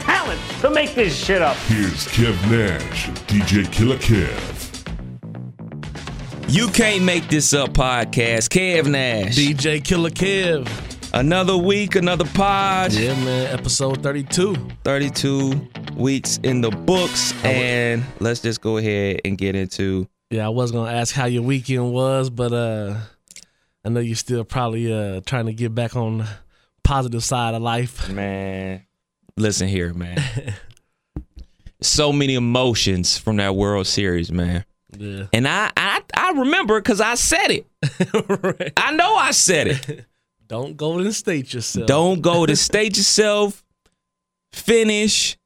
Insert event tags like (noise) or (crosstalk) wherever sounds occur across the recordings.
talent to make this shit up. Here's Kev Nash DJ Killer Kev. You can't make this up podcast. Kev Nash. DJ Killer Kev. Another week, another pod. Yeah, man. Episode 32. 32 weeks in the books. And let's just go ahead and get into Yeah, I was gonna ask how your weekend was, but uh I know you're still probably uh trying to get back on the positive side of life. man. Listen here, man. (laughs) so many emotions from that World Series, man. Yeah. And I I, I remember because I said it. (laughs) Right. I know I said it. (laughs) Don't go and state yourself. Don't go to state yourself. Finish.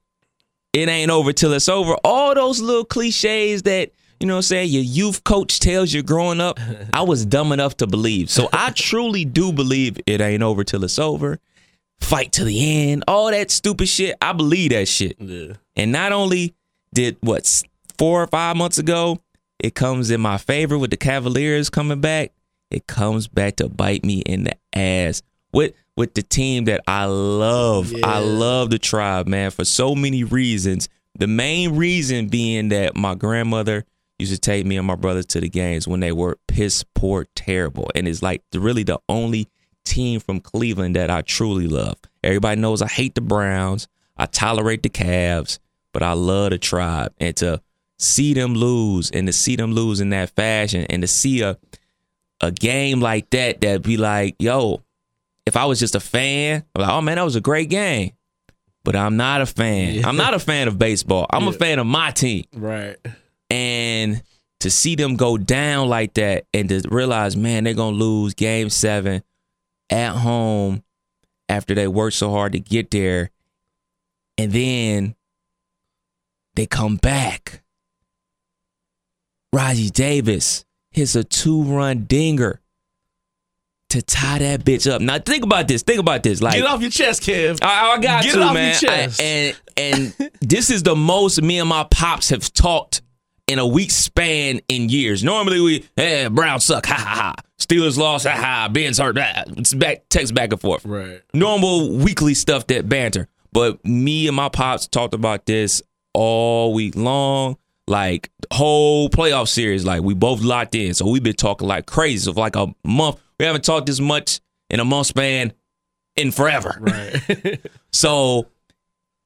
It ain't over till it's over. All those little cliches that, you know what I'm saying, your youth coach tells you growing up, I was dumb enough to believe. So I truly do believe it ain't over till it's over. Fight to the end. All that stupid shit. I believe that shit. Yeah. And not only did what four or five months ago, it comes in my favor with the Cavaliers coming back. It comes back to bite me in the ass with with the team that I love. I love the tribe, man, for so many reasons. The main reason being that my grandmother used to take me and my brothers to the games when they were piss poor terrible, and it's like really the only team from Cleveland that I truly love. Everybody knows I hate the Browns. I tolerate the Cavs, but I love the tribe. And to see them lose and to see them lose in that fashion and to see a a game like that that be like, yo, if I was just a fan, I'm like, oh man, that was a great game. But I'm not a fan. Yeah. I'm not a fan of baseball. I'm a fan of my team. Right. And to see them go down like that and to realize, man, they're gonna lose game seven at home after they worked so hard to get there. And then they come back. Rajai Davis hits a two-run dinger to tie that bitch up. Now think about this. Think about this. Like Get off your chest, Kev. I, I got Get to, it off man. your chest. I- and and (laughs) this is the most me and my pops have talked in a week span in years. Normally we, hey, Brown suck, (laughs) ha ha ha. Steelers lost, ha ha. Ben's hurt, ah. It's back, text back and forth. Right. Normal weekly stuff that banter. But me and my pops talked about this all week long. Like whole playoff series, like we both locked in. So we've been talking like crazy. So for like a month, we haven't talked this much in a month span in forever. Right. (laughs) So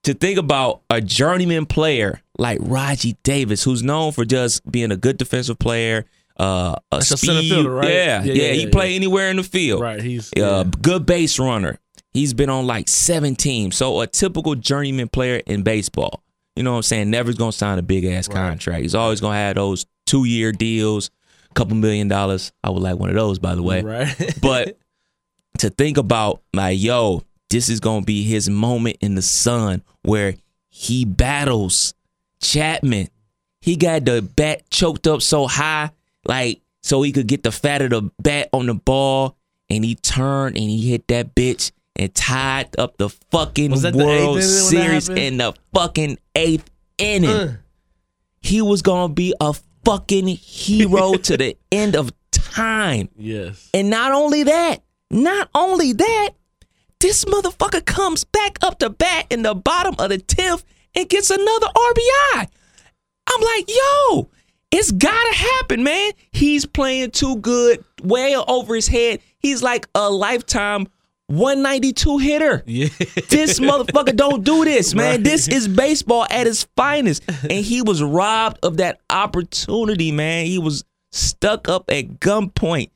to think about a journeyman player like Rajai Davis, who's known for just being a good defensive player, uh, a That's a speed, center fielder, right? yeah, Yeah, yeah, yeah, he yeah, play anywhere in the field. right. He's Uh, yeah. good base runner. He's been on like seven teams. So a typical journeyman player in baseball. You know what I'm saying? Never's gonna sign a big ass contract. He's always gonna have those two year deals, couple million dollars. I would like one of those, by the way. right. (laughs) But to think about like, yo, this is gonna be his moment in the sun where he battles Chapman. He got the bat choked up so high, like so he could get the fat of the bat on the ball, and he turned and he hit that bitch and tied up the fucking the World that Series in the fucking eighth inning Uh, he was gonna be a fucking hero (laughs) to the end of time. yes. And not only that, not only that, this motherfucker comes back up to bat in the bottom of the 10th and gets another RBI. I'm like, yo, it's gotta happen, man. He's playing too good, way over his head. He's like a lifetime 192 hitter. Yeah. This (laughs) motherfucker don't do this, man. Right. This is baseball at its finest. And he was robbed of that opportunity, man. He was stuck up at gunpoint,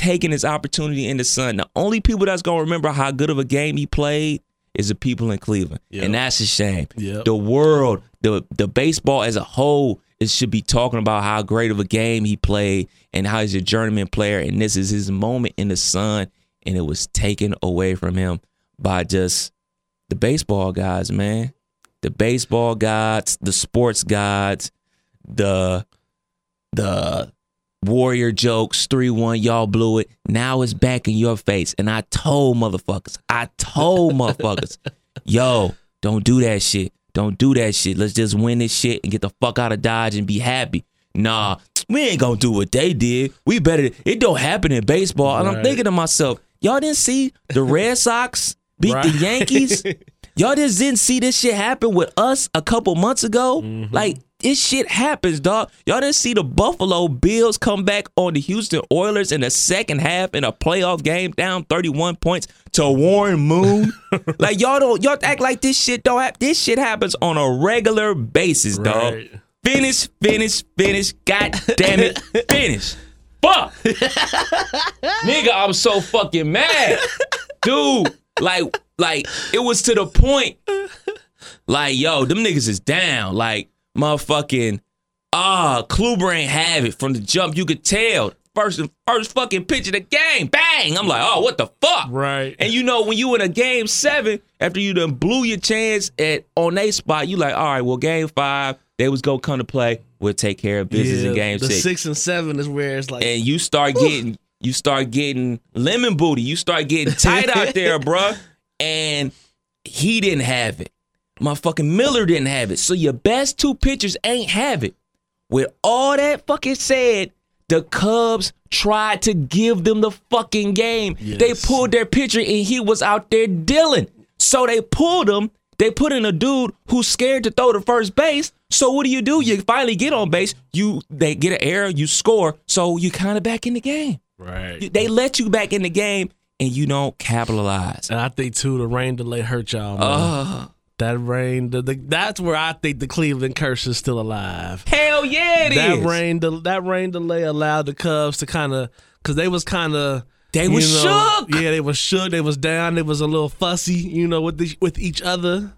taking his opportunity in the sun. The only people that's gonna remember how good of a game he played is the people in Cleveland. Yep. And that's a shame. Yep. The world, the the baseball as a whole, it should be talking about how great of a game he played and how he's a journeyman player. And this is his moment in the sun. And it was taken away from him by just the baseball guys, man. The baseball gods, the sports gods, the the warrior jokes, 3-1, y'all blew it. Now it's back in your face. And I told motherfuckers, I told motherfuckers, (laughs) yo, don't do that shit. Don't do that shit. Let's just win this shit and get the fuck out of Dodge and be happy. Nah, we ain't gonna do what they did. We better. It don't happen in baseball. And I'm thinking to myself, y'all didn't see the Red (laughs) Sox beat the Yankees. (laughs) Y'all just didn't see this shit happen with us a couple months ago. Mm-hmm. Like this shit happens, dog. Y'all didn't see the Buffalo Bills come back on the Houston Oilers in the second half in a playoff game, down 31 points to Warren Moon. (laughs) like y'all don't y'all act like this shit don't happen. This shit happens on a regular basis, dog. Right. Finish, finish, finish. God damn it, (laughs) finish. Fuck, (laughs) nigga, I'm so fucking mad, dude. Like, like it was to the point. Like, yo, them niggas is down. Like, motherfucking, ah, Kluber ain't have it from the jump. You could tell. First, first fucking pitch of the game, bang! I'm like, oh, what the fuck? Right. And you know, when you in a game seven, after you done blew your chance at on a spot, you like, all right, well, game five, they was gonna come to play. We'll take care of business in game the six. six and seven is where it's like And you start getting, you start getting lemon booty. You start getting tight out (laughs) there, bruh. And he didn't have it. Motherfucking Miller didn't have it. So your best two pitchers ain't have it. With all that fucking said, the Cubs tried to give them the fucking game. They pulled their pitcher and he was out there dealing. So they pulled him. They put in a dude who's scared to throw to first base. So what do you do? You finally get on base. You they get an error. You score. So you kind of back in the game. right. They let you back in the game and you don't capitalize. And I think too the rain delay hurt y'all. Man. Uh, that rain, the, the, that's where I think the Cleveland curse is still alive. hell yeah, it is. that rain, del- that rain delay allowed the Cubs to kind of, cause they was kind of, They was shook. Yeah, they was shook. They was down. They was a little fussy, you know, with the, with each other.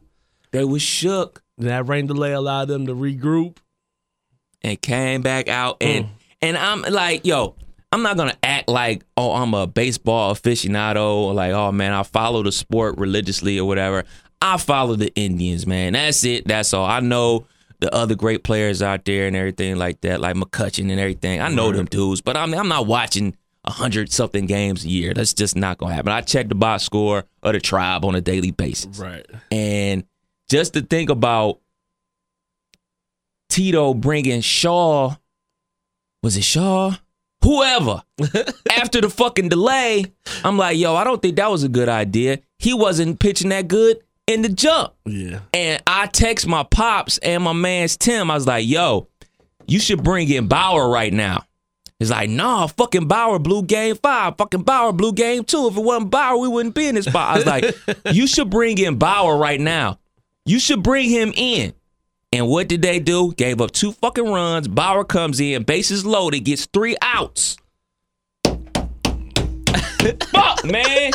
They was shook That rain delay allowed them to regroup. and came back out and mm. and I'm like, yo, I'm not gonna act like oh I'm a baseball aficionado or like oh man I follow the sport religiously or whatever. I follow the Indians, man. That's it. That's all. I know the other great players out there and everything like that, like McCutcheon and everything. I know them dudes, but I'm I'm not watching a hundred something games a year. That's just not gonna happen. I check the box score of the tribe on a daily basis. Right. And just to think about Tito bringing Shaw, was it Shaw? Whoever. (laughs) After the fucking delay, I'm like, yo, I don't think that was a good idea. He wasn't pitching that good in the jump. Yeah. And I text my pops and my man's Tim. I was like, yo, you should bring in Bauer right now. He's like, nah, fucking Bauer blew game five. Fucking Bauer blew game two. If it wasn't Bauer, we wouldn't be in this spot. I was like, (laughs) you should bring in Bauer right now. You should bring him in. And what did they do? Gave up two fucking runs. Bauer comes in, bases loaded, gets three outs. (laughs) Fuck, man.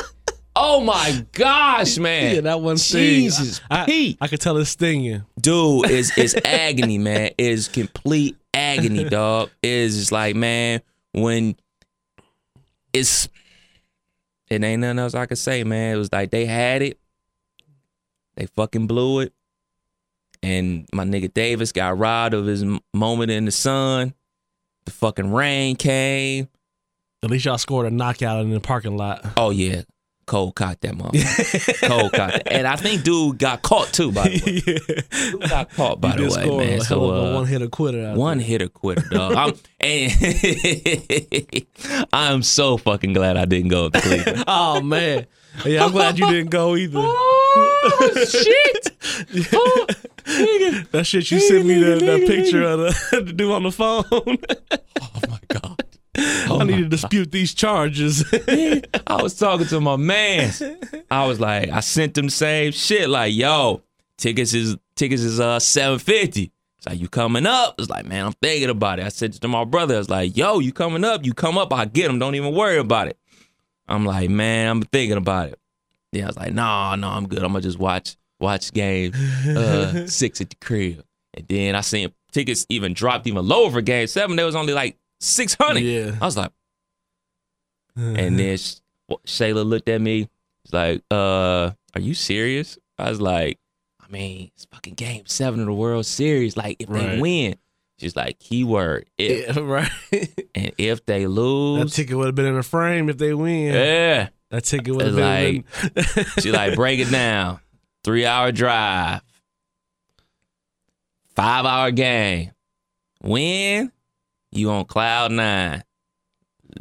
Oh my gosh, (laughs) man. Yeah, that one sting. Jesus, I, Pete. I could tell it's stinging. dude is is (laughs) agony man is complete agony (laughs) dog is just like man when it's it ain't nothing else i could say man it was like they had it they fucking blew it and my nigga davis got robbed of his moment in the sun the fucking rain came At least y'all scored a knockout in the parking lot. oh yeah Cole caught that motherfucker. Cole caught that. And I think dude got caught too, by the way. (laughs) Dude got caught, by you the way, score man. So, hell of a uh, one hitter quitter. One hitter quitter, dog. I'm, and (laughs) I'm so fucking glad I didn't go to Cleveland. (laughs) Oh man. Yeah, I'm glad you didn't go either. oh shit! That shit you sent me that, that picture of the dude on the phone. Oh my god! I need to dispute these charges. (laughs) I was talking to my man. I was like, I sent them the same shit. Like, yo, tickets is tickets is uh seven fifty. It's like you coming up. It's like, man, I'm thinking about it. I said to my brother, I was like, yo, you coming up? You come up, I get them. Don't even worry about it. I'm like, man, I'm thinking about it. Yeah, I was like, no, no, I'm good. I'm gonna just watch watch game uh, (laughs) six at the crib. And then I seen tickets even dropped even lower for game seven. There was only like six hundred. Yeah. I was like, (laughs) and then Sh- Shayla looked at me. She's like, uh, are you serious? I was like, I mean, it's fucking game seven of the World Series. Like, if they win, she's like, keyword, if. Yeah, (laughs) right. And if they lose that lose, ticket would have been in the frame if they win. yeah. That ticket would have been. (laughs) She like, break it down. Three hour drive. Five hour game. Win, you on cloud nine.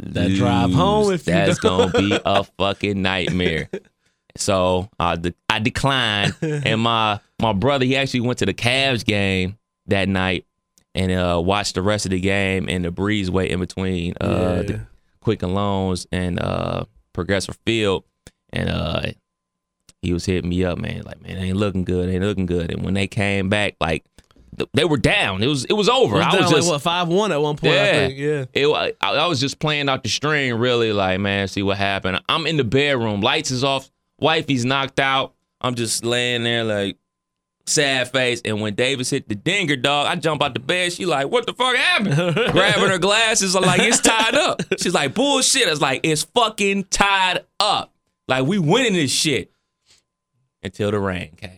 That drive home, if you that's gonna be a (laughs) fucking nightmare. So uh, de- I declined, (laughs) and my my brother he actually went to the Cavs game that night and uh, watched the rest of the game and the breezeway in between uh, Yeah. the Quicken Loans and uh, Progressive Field, and uh, he was hitting me up, man, like man, ain't looking good, ain't looking good. And when they came back, like they were down, it was it was over. was I down was like, what five one at one point. I Yeah. think. yeah. it, I, I was just playing out the string, really, like, man, see what happened. I'm in the bedroom, lights is off, wifey's knocked out. I'm just laying there, like, sad face. And when Davis hit the dinger, dog, I jump out the bed. She like, what the fuck happened? (laughs) Grabbing her glasses, I'm like, it's tied up. She's like, bullshit. I was like, it's fucking tied up. Like, we winning this shit. Until the rain came.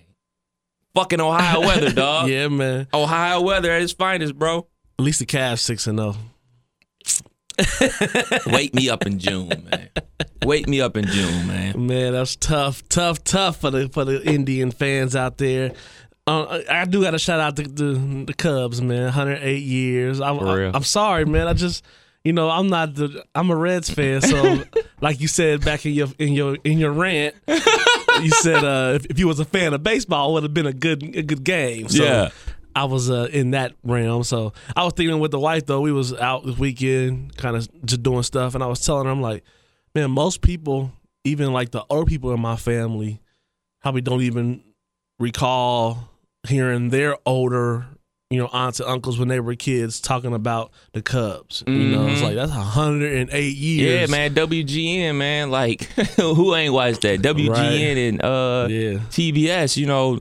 Fucking Ohio weather, (laughs) dog. yeah, man. Ohio weather at its finest, bro. At least the Cavs six and oh. zero. (laughs) Wake me up in June, man. Wake me up in June, man. Man, that's tough, tough, tough for the for the Indian fans out there. Uh, I I do got to shout out the, the the Cubs, man. 108 years. I'm, For real. I'm sorry, man. I just, you know, I'm not the. I'm a Reds fan, so (laughs) like you said back in your in your in your rant, you said uh, if, if you was a fan of baseball, it would have been a good a good game. So Yeah. I was uh, in that realm. So I was thinking with the wife though. We was out this weekend, kind of just doing stuff, and I was telling her, I'm like, man, most people, even like the older people in my family, probably don't even recall hearing their older, you know, aunts and uncles when they were kids talking about the Cubs. You know, it's Mhm. like that's 108 years. Yeah, man. WGN, man. Like, (laughs) who ain't watched that? WGN Right. and uh, Yeah. TBS. You know,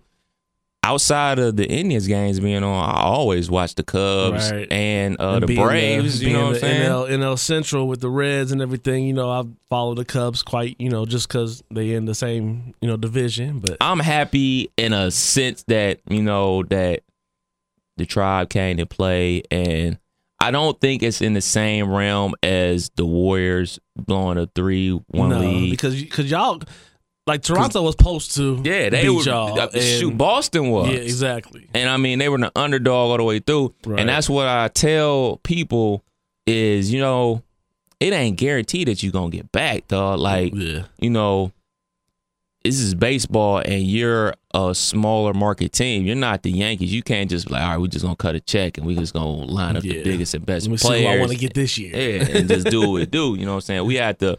outside of the Indians games being on, I always watch the Cubs Right. and uh, And the Braves. you being know what I'm the saying? NL, NL Central with the Reds and everything. You know, I follow the Cubs quite, you know, just because they in the same, you know, division. But I'm happy in a sense that you know that the tribe came to play, and I don't think it's in the same realm as the Warriors blowing a three-one no, lead. because because y'all like Toronto was supposed to yeah, they beat were y'all. uh, shoot. and- Boston was, Yeah, exactly. and I mean they were the underdog all the way through, Right. and that's what I tell people is you know it ain't guaranteed that you're gonna get back, dog. Like Yeah. you know, this is baseball and you're a smaller market team. You're not the Yankees. You can't just be like, all right, we're just gonna cut a check and we just gonna line up Yeah. the biggest and best Let me see players. who I want to get this year. Yeah, and just do what we do. You know what I'm saying? We had to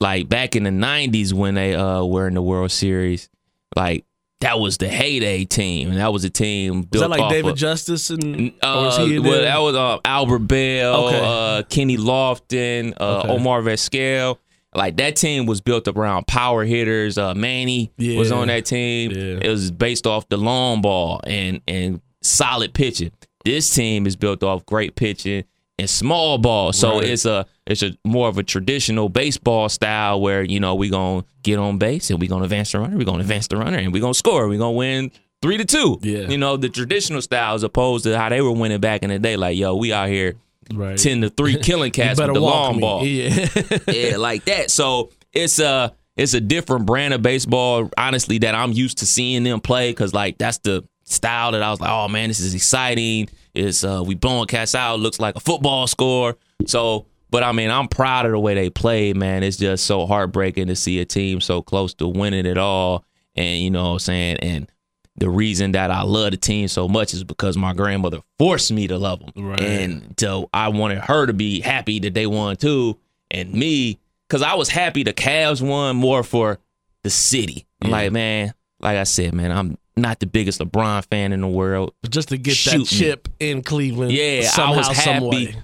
like back in the nineties when they uh were in the World Series, like that was the heyday team. And that was a team built Is that like David of, Justice and uh, well, that was uh, Albert Belle, Okay. uh, Kenny Lofton, uh, Okay. Omar Vizquel. Like that team was built around power hitters. Uh, Manny was on that team. Yeah. It was based off the long ball and and solid pitching. This team is built off great pitching and small ball. So Right. it's a it's a more of a traditional baseball style where you know we gonna get on base and we gonna advance the runner. We gonna advance the runner and we gonna score. We gonna win three to two. Yeah. You know the traditional style as opposed to how they were winning back in the day. Like yo, we out here right. ten to three (laughs) killing cats with the long me. ball Yeah. (laughs) yeah, like that. So it's a it's a different brand of baseball, honestly, that I'm used to seeing them play because like that's the style that I was like, oh man, this is exciting. It's uh we blowing cats out, looks like a football score. So, but I mean, I'm proud of the way they play, man. It's just so heartbreaking to see a team so close to winning it all, and you know what I'm saying, and. The reason that I love the team so much is because my grandmother forced me to love them, Right. and so I wanted her to be happy that they won too, and me because I was happy the Cavs won more for the city. I'm Yeah. like, man, like I said, man, I'm not the biggest LeBron fan in the world. Just to get Shoot that me. chip in Cleveland. Yeah, somehow, I was happy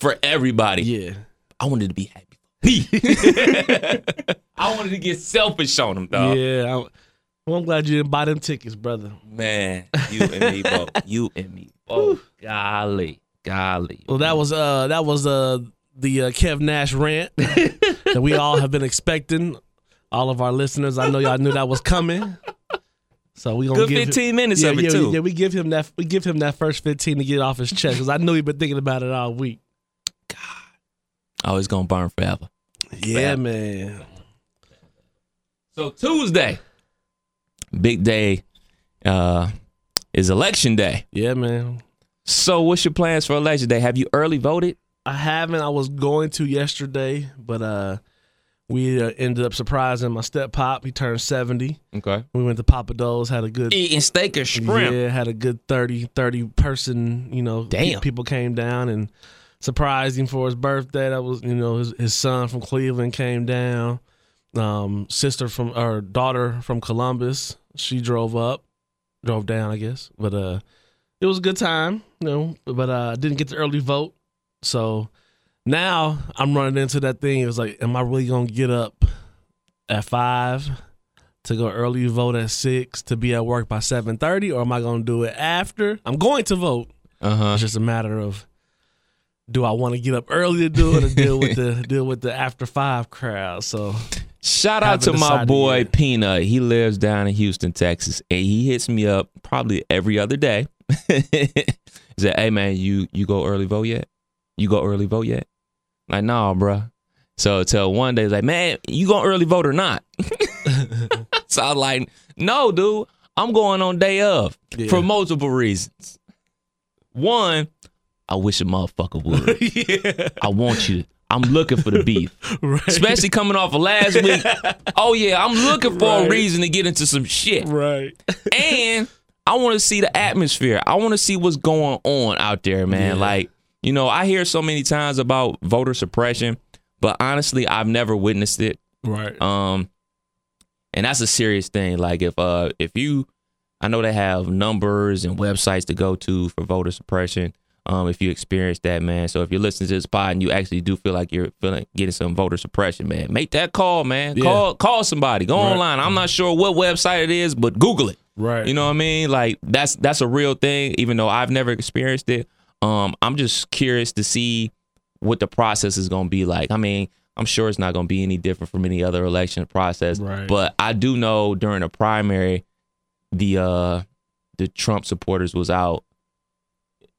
for everybody. Yeah. I wanted to be happy for (laughs) me. (laughs) I wanted to get selfish on them, dog. Yeah. I, well, I'm glad you didn't buy them tickets, brother. Man, you and me (laughs) both. You and me both. Golly, golly. Well, that was uh that was uh the uh, Kev Nash rant (laughs) that we all have been expecting. All of our listeners, I know y'all knew that was coming. So we gonna Good give him- 15 minutes yeah, of it, yeah, too. Yeah, we give him that. We give him that first fifteen to get off his chest because I knew he'd been thinking about it all week. Oh, it's gonna burn forever. Yeah, man. So Tuesday, big day, uh, is election day. Yeah, man. So what's your plans for election day? Have you early voted? I haven't. I was going to yesterday, but uh, we uh, ended up surprising my step pop. He turned seventy. Okay. We went to Papa Do's, had a good Eating steak or shrimp. Yeah, had a good 30, 30 person, you know, Damn. pe- people came down and surprised him for his birthday. That was, you know, his, his son from Cleveland came down. Um, sister from or daughter from Columbus, she drove up, drove down, I guess. But uh it was a good time, you know, but uh didn't get the early vote. So now I'm running into that thing. It was like, am I really gonna get up at five to go early vote at six to be at work by seven thirty, or am I gonna do it after? I'm going to vote. Uh huh. It's just a matter of do I want to get up early to do it or deal with the (laughs) deal with the after five crowd? So Shout out to my boy. Peanut. He lives down in Houston, Texas, and he hits me up probably every other day. (laughs) he said, "Hey man, you you go early vote yet? You go early vote yet?" Like, nah, bruh. So till one day, he's like, "Man, you going early vote or not?" (laughs) so I was like, "No, dude, I'm going on day of Yeah. for multiple reasons. One, I wish a motherfucker would. (laughs) yeah. I want you. I'm looking for the (laughs) beef." right, especially coming off of last week. (laughs) Oh yeah, I'm looking for a reason to get into some shit, right, (laughs) and I want to see the atmosphere. I want to see what's going on out there, man. Yeah. Like you know, I hear so many times about voter suppression, but honestly, I've never witnessed it. right, Um, and that's a serious thing. Like if uh if you, I know they have numbers and websites to go to for voter suppression. Um, if you experience that, man. So if you're listening to this pod and you actually do feel like you're feeling getting some voter suppression, man, make that call, man. Yeah. Call call somebody. Go Right. online. I'm not sure what website it is, but Google it. right. You know what I mean? Like that's that's a real thing. Even though I've never experienced it, um, I'm just curious to see what the process is going to be like. I mean, I'm sure it's not going to be any different from any other election process. Right. But I do know during the primary, the uh, the Trump supporters was out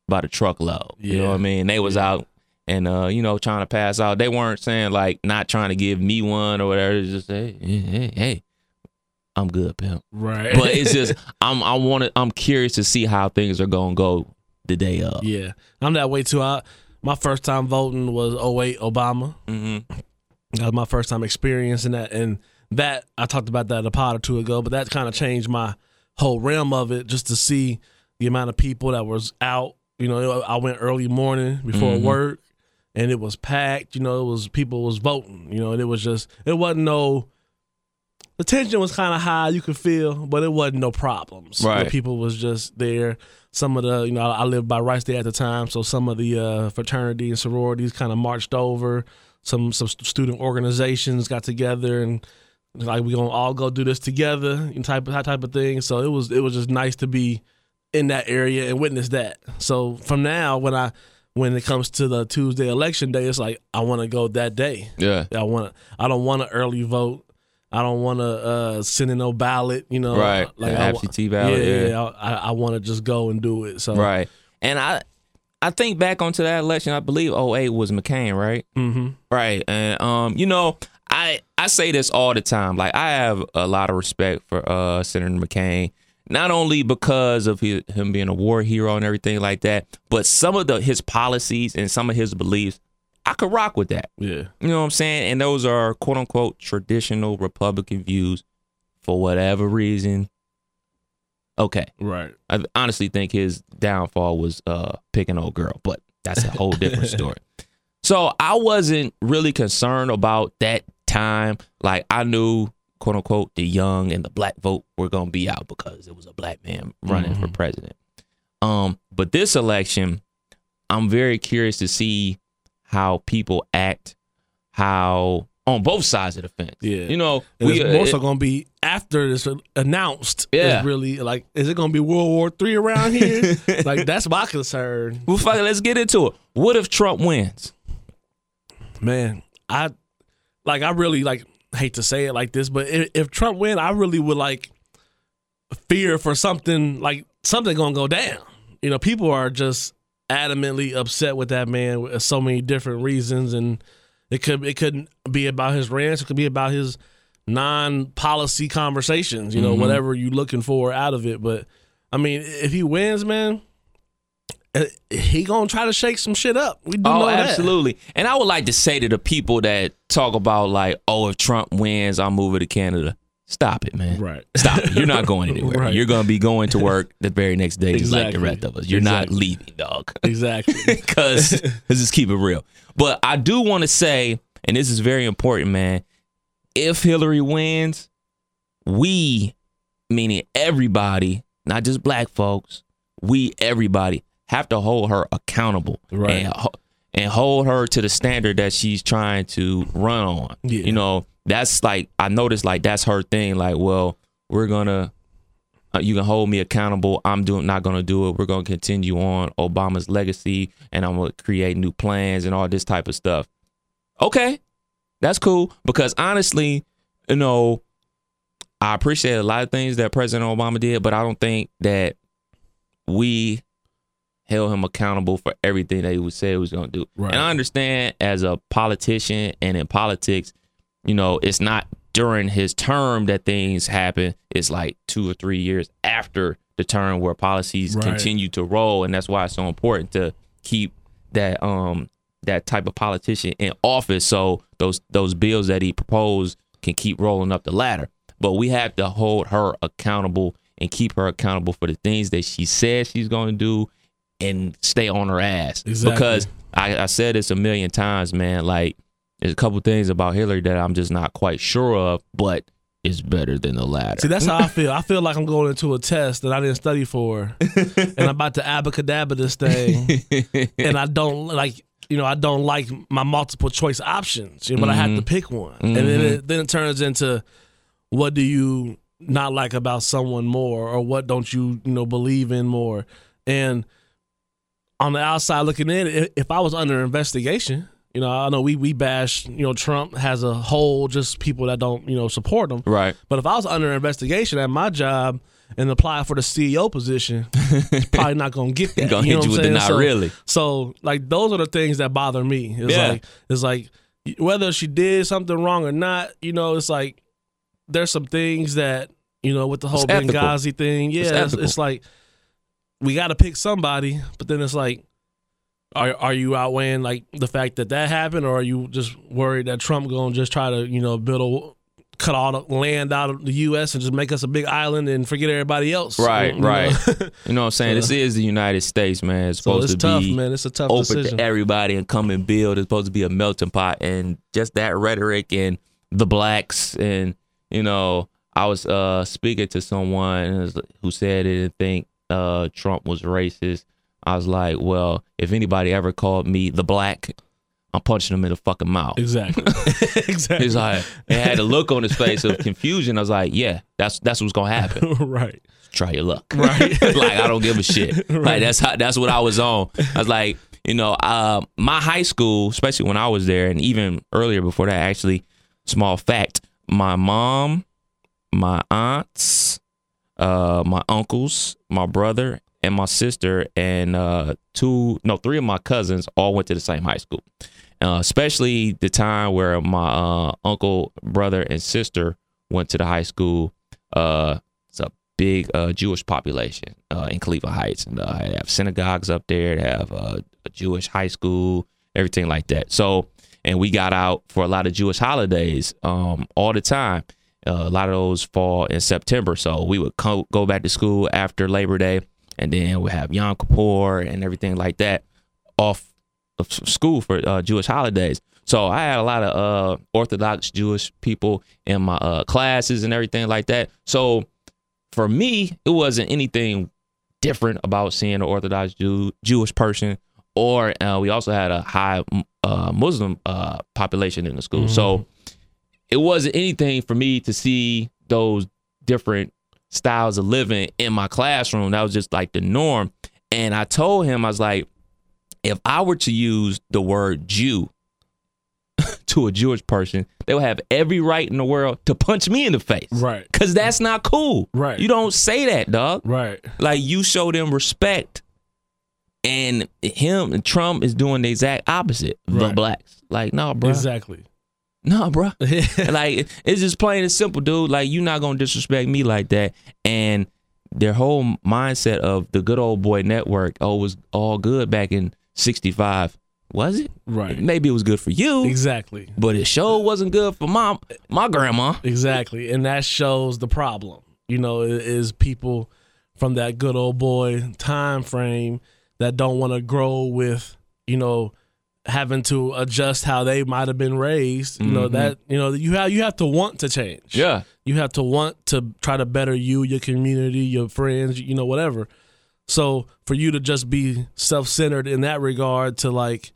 by the truckload. You know what I mean? They was out and uh, you know, trying to pass out. They weren't saying like not trying to give me one or whatever. It's just hey, hey, hey, hey, I'm good, pimp right. but it's just (laughs) I'm I want to I'm curious to see how things are gonna go the day of. yeah, I'm that way too. I my first time voting was 08 Obama. Mm-hmm. That was my first time experiencing that, and that I talked about that a pod or two ago. But that kind of changed my whole realm of it, just to see the amount of people that was out. You know, I went early morning before Mhm. work, and it was packed. You know, it was people was voting. You know, and it was just it wasn't no. The tension was kind of high, you could feel, but it wasn't no problems. The Right. people was just there. Some of the, you know, I lived by Rice Day at the time, so some of the uh, fraternity and sororities kind of marched over some some student organizations got together and like we gonna all go do this together and type of that type of thing. So it was it was just nice to be in that area and witness that. So from now when I when it comes to the Tuesday election day, it's like I want to go that day. Yeah. I want. I don't want to early vote. I don't want to uh, send in no ballot. You know, Right. Like absentee ballot, Yeah, yeah. I, I want to just go and do it. So Right. And I I think back onto that election, I believe 08 was McCain, right? Mm-hmm. Right. And um, you know, I I say this all the time. Like I have a lot of respect for uh Senator McCain. Not only because of his, him being a war hero and everything like that, but some of the his policies and some of his beliefs, I could rock with that. Yeah. You know what I'm saying? And those are quote unquote traditional Republican views for whatever reason. Okay. Right. I honestly think his downfall was uh picking old girl, but that's a whole different (laughs) story. So I wasn't really concerned about that time. Like I knew quote unquote the young and the black vote were gonna be out because it was a black man running for president. Um, but this election, I'm very curious to see how people act, how on both sides of the fence. Yeah. You know, And we it's uh, going to be after this announced. Yeah. It's really like, is it going to be World War Three around here? (laughs) like that's my concern, well, fuck it, let's get into it. What if Trump wins? man. I like. I really like. Hate to say it like this, but if, if Trump win, I really would like fear for something like something gonna go down. You know, people are just adamantly upset with that man with so many different reasons, and it could it could be about his rants, it could be about his non-policy conversations. You know, Mm-hmm. whatever you're looking for out of it. But I mean, if he wins, man, Uh, he gonna try to shake some shit up. We do Oh, know that. absolutely. And I would like to say to the people that talk about like, oh, if Trump wins, I'm moving to Canada. Stop it, man. Right. Stop it. You're not (laughs) going anywhere. Right. You're to be going to work the very next day, just like the rest of us. You're not Exactly. leaving, dog. (laughs) Exactly. (laughs) Because let's just keep it real. But I do want to say, and this is very important, man. If Hillary wins, we, meaning everybody, not just black folks, we everybody have to hold her accountable, Right. And, and hold her to the standard that she's trying to run on. Yeah. You know, that's like I noticed, like that's her thing. Like, well, we're gonna uh, you can hold me accountable. I'm doing not to do it. We're to continue on Obama's legacy, and I'm to create new plans and all this type of stuff. Okay, that's cool because honestly, you know, I appreciate a lot of things that President Obama did, but I don't think that we held him accountable for everything that he was said he was going to do. Right. And I understand as a politician and in politics, you know, it's not during his term that things happen. It's like two or three years after the term where policies Right. continue to roll, and that's why it's so important to keep that um that type of politician in office so those those bills that he proposed can keep rolling up the ladder. But we have to hold her accountable and keep her accountable for the things that she says she's going to do and stay on her ass. Exactly. Because I, I said this a million times, man. Like there's a couple things about Hillary that I'm just not quite sure of, but it's better than the latter. See, that's how I (laughs) feel. I feel like I'm going into a test that I didn't study for, and I'm about to abracadabra this thing, (laughs) and I don't like, you know, I don't like my multiple choice options, you know, but I have to mm-hmm. pick one, and then mm-hmm. it, then it turns into, what do you not like about someone more, or what don't you, you know, believe in more, and on the outside looking in, if I was under investigation. You know, I know we we bash. You know, Trump has a whole just people that don't you know support him. right. But if I was under investigation at my job and apply for the CEO position, it's (laughs) probably not gonna get that. Gonna know hit you with I'm the saying? not really. So like those are the things that bother me. It's Yeah. like it's like whether she did something wrong or not, you know, it's like there's some things that, you know, with the whole. Benghazi thing, yeah, It's it's, it's like we got to pick somebody, but then it's like are are you outweighing like the fact that that happened, or are you just worried that Trump gonna just try to you know build a cut all the land out of the U.S. and just make us a big island and forget everybody else? Right, You know? right. (laughs) You know what I'm saying? this is the United States, man. It's so supposed it's to tough, be man. It's a tough open decision. to everybody and come and build. It's supposed to be a melting pot, and just that rhetoric and the blacks and you know, I was uh speaking to someone who said it didn't think uh Trump was racist. I was like, well, if anybody ever called me the black, I'm punching them in the fucking mouth. Exactly. (laughs) exactly. He's like, and had a look on his face of confusion. I was like, yeah, that's that's what's gonna happen. (laughs) right. Try your luck. Right. (laughs) like I don't give a shit. Right. Like that's how that's what I was on. I was like, you know, uh, my high school, especially when I was there, and even earlier before that, actually, small fact, my mom, my aunts, uh, my uncles, my brother, and my sister, and uh, two, no, three of my cousins all went to the same high school. Uh, especially the time where my uh, uncle, brother, and sister went to the high school. Uh, it's a big uh, Jewish population in Cleveland Heights, and they have synagogues up there. They have a Jewish high school, everything like that. So, and we got out for a lot of Jewish holidays um, all the time. Uh, a lot of those fall in September, so we would co- go back to school after Labor Day, and then we have Yom Kippur and everything like that off of school for uh, Jewish holidays. So I had a lot of uh, Orthodox Jewish people in my uh, classes and everything like that. So for me, it wasn't anything different about seeing an Orthodox Jew, Jewish person, or uh, we also had a high uh, Muslim uh, population in the school. So it wasn't anything for me to see those different styles of living in my classroom. That was just like the norm. And I told him, I was like, if I were to use the word Jew (laughs) to a Jewish person, they would have every right in the world to punch me in the face. Right. Cause that's not cool. Right. You don't say that, dog. Right. Like you show them respect. And him and Trump is doing the exact opposite. The blacks. Like, no, bro. Exactly. No, bro. (laughs) like it's just plain and simple, dude. Like you're not gonna disrespect me like that. And their whole mindset of the good old boy network, oh, was all good back in '65. Was it? Right. Maybe it was good for you, Exactly. but it sure wasn't good for my my grandma. Exactly. And that shows the problem. You know, is people from that good old boy time frame that don't want to grow with, you know, having to adjust how they might have been raised. You know, that mm-hmm. you know, you have you have to want to change. Yeah. You have to want to try to better you, your community, your friends, you know, whatever. So for you to just be self centered in that regard to like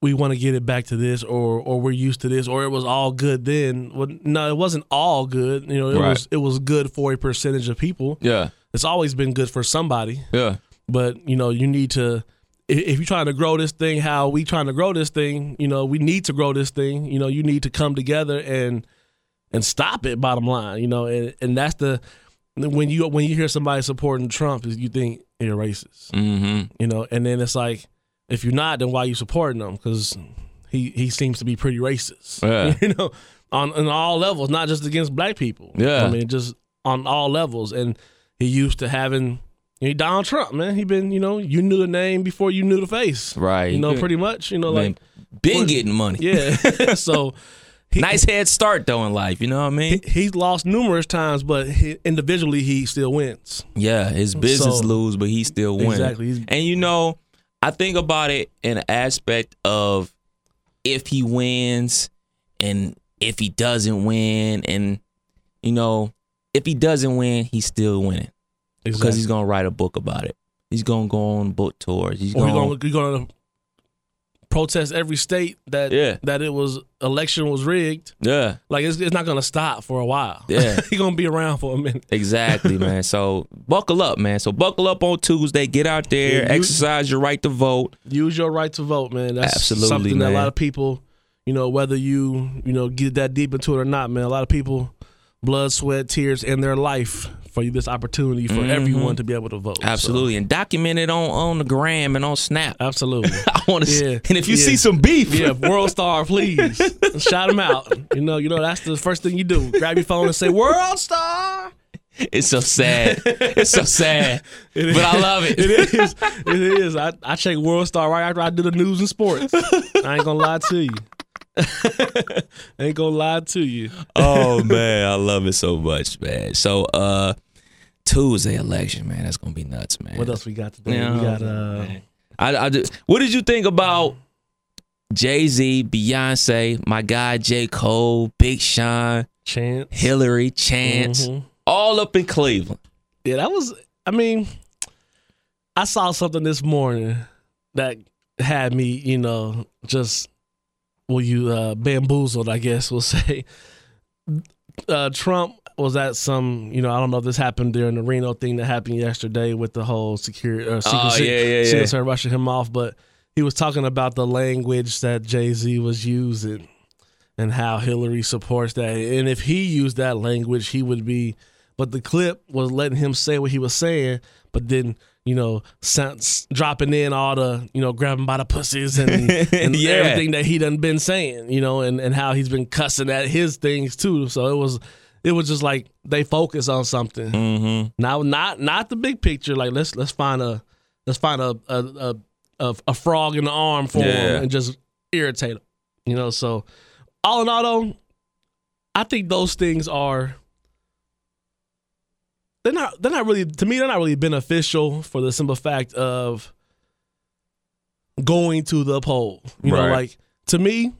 we want to get it back to this or or we're used to this or it was all good then. Well, no, it wasn't all good. You know, it Right. was it was good for a percentage of people. Yeah. It's always been good for somebody, Yeah. but you know, you need to if, you're trying to grow this thing how we trying to grow this thing, you know, we need to grow this thing. You know, you need to come together and and stop it. Bottom line, you know, and and that's the when you when you hear somebody supporting Trump, is you think you're racist, Mm-hmm. you know, and then it's like if you're not, then why you supporting him? Because he he seems to be pretty racist, Yeah. (laughs) you know, on on all levels, not just against black people. Yeah. I mean, just on all levels, and he used to having. He Donald Trump, man. He been, you know, you knew the name before you knew the face. Right. You know, pretty much. You know, Man, like been getting money. yeah. (laughs) (laughs) so he, Nice head start though in life. You know what I mean? he- he's lost numerous times, but he, individually he still wins. Yeah, his business So- lose, but he still wins. Exactly. And you know, I think about it in an aspect of if he wins and if he doesn't win, and you know, if he doesn't win, he's still winning because he's gonna write a book about it. He's gonna go on book tours. He's gonna, gonna, you're gonna protest every state that Yeah. that it was election was rigged. yeah, Like it's, it's not gonna stop for a while. Yeah. (laughs) he's gonna be around for a minute. exactly, (laughs) man. So buckle up, man. So buckle up on Tuesday. Get out there, Yeah, you- exercise your right to vote. Use your right to vote, man. That's Absolutely, something that a lot of people, you know, whether you you know get that deep into it or not, man. A lot of people, blood, sweat, tears, and their life for you this opportunity for everyone to be able to vote. So, Mm-hmm. Absolutely, and document it on on the gram and on Snap. absolutely. (laughs) I want to. Yeah, And if you yeah. see some beef, Yeah, (laughs) World Star, please shout them out. You know, you know that's the first thing you do. Grab your phone and say World Star. It's so sad. it's so sad. (laughs) It but I love it. It is. It is. I, I check World Star right after I do the news and sports. I ain't gonna lie to you. (laughs) ain't gonna lie to you. oh man, I love it so much, man. So uh Tuesday election, man, that's gonna be nuts, man. What else we got today? Yeah, we got uh I, I just, what did you think about Jay Z, Beyonce, my guy J. Cole, Big Sean, Chance. Hillary, Chance, Mhm. all up in Cleveland? Yeah, that was. I mean, I saw something this morning that had me, you know, just well, you uh, bamboozled, I guess we'll (laughs) say. Uh, Trump was at some, you know, I don't know if this happened during the Reno thing that happened yesterday with the whole security, uh, secret, Oh, yeah, yeah, Secret yeah. Service rushing him off, but he was talking about the language that Jay Z was using and how Hillary supports that. And if he used that language, he would be. But the clip was letting him say what he was saying, but then you know, sense, dropping in all the you know, grabbing by the pussies and, (laughs) and Yeah. everything that he done been saying, you know, and and how he's been cussing at his things too. So it was. It was just like they focus on something. Mm-hmm. Now, not not the big picture. Like let's let's find a let's find a a a, a, a frog in the arm for Yeah. him and just irritate him. You know. So all in all, though, I think those things are they're not they're not really to me they're not really beneficial for the simple fact of going to the poll. You know, Right. like to me,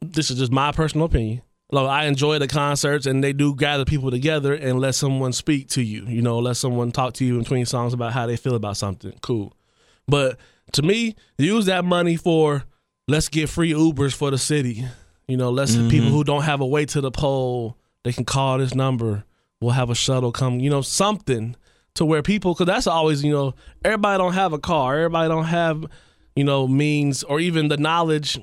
this is just my personal opinion. Like I enjoy the concerts and they do gather people together and let someone speak to you. You know, let someone talk to you in between songs about how they feel about something. Cool. But to me, use that money for let's get free Ubers for the city. You know, let's mm-hmm. people who don't have a way to the poll, they can call this number. We'll have a shuttle come, you know, something to where people cuz that's always, you know, everybody don't have a car. Everybody don't have, you know, means or even the knowledge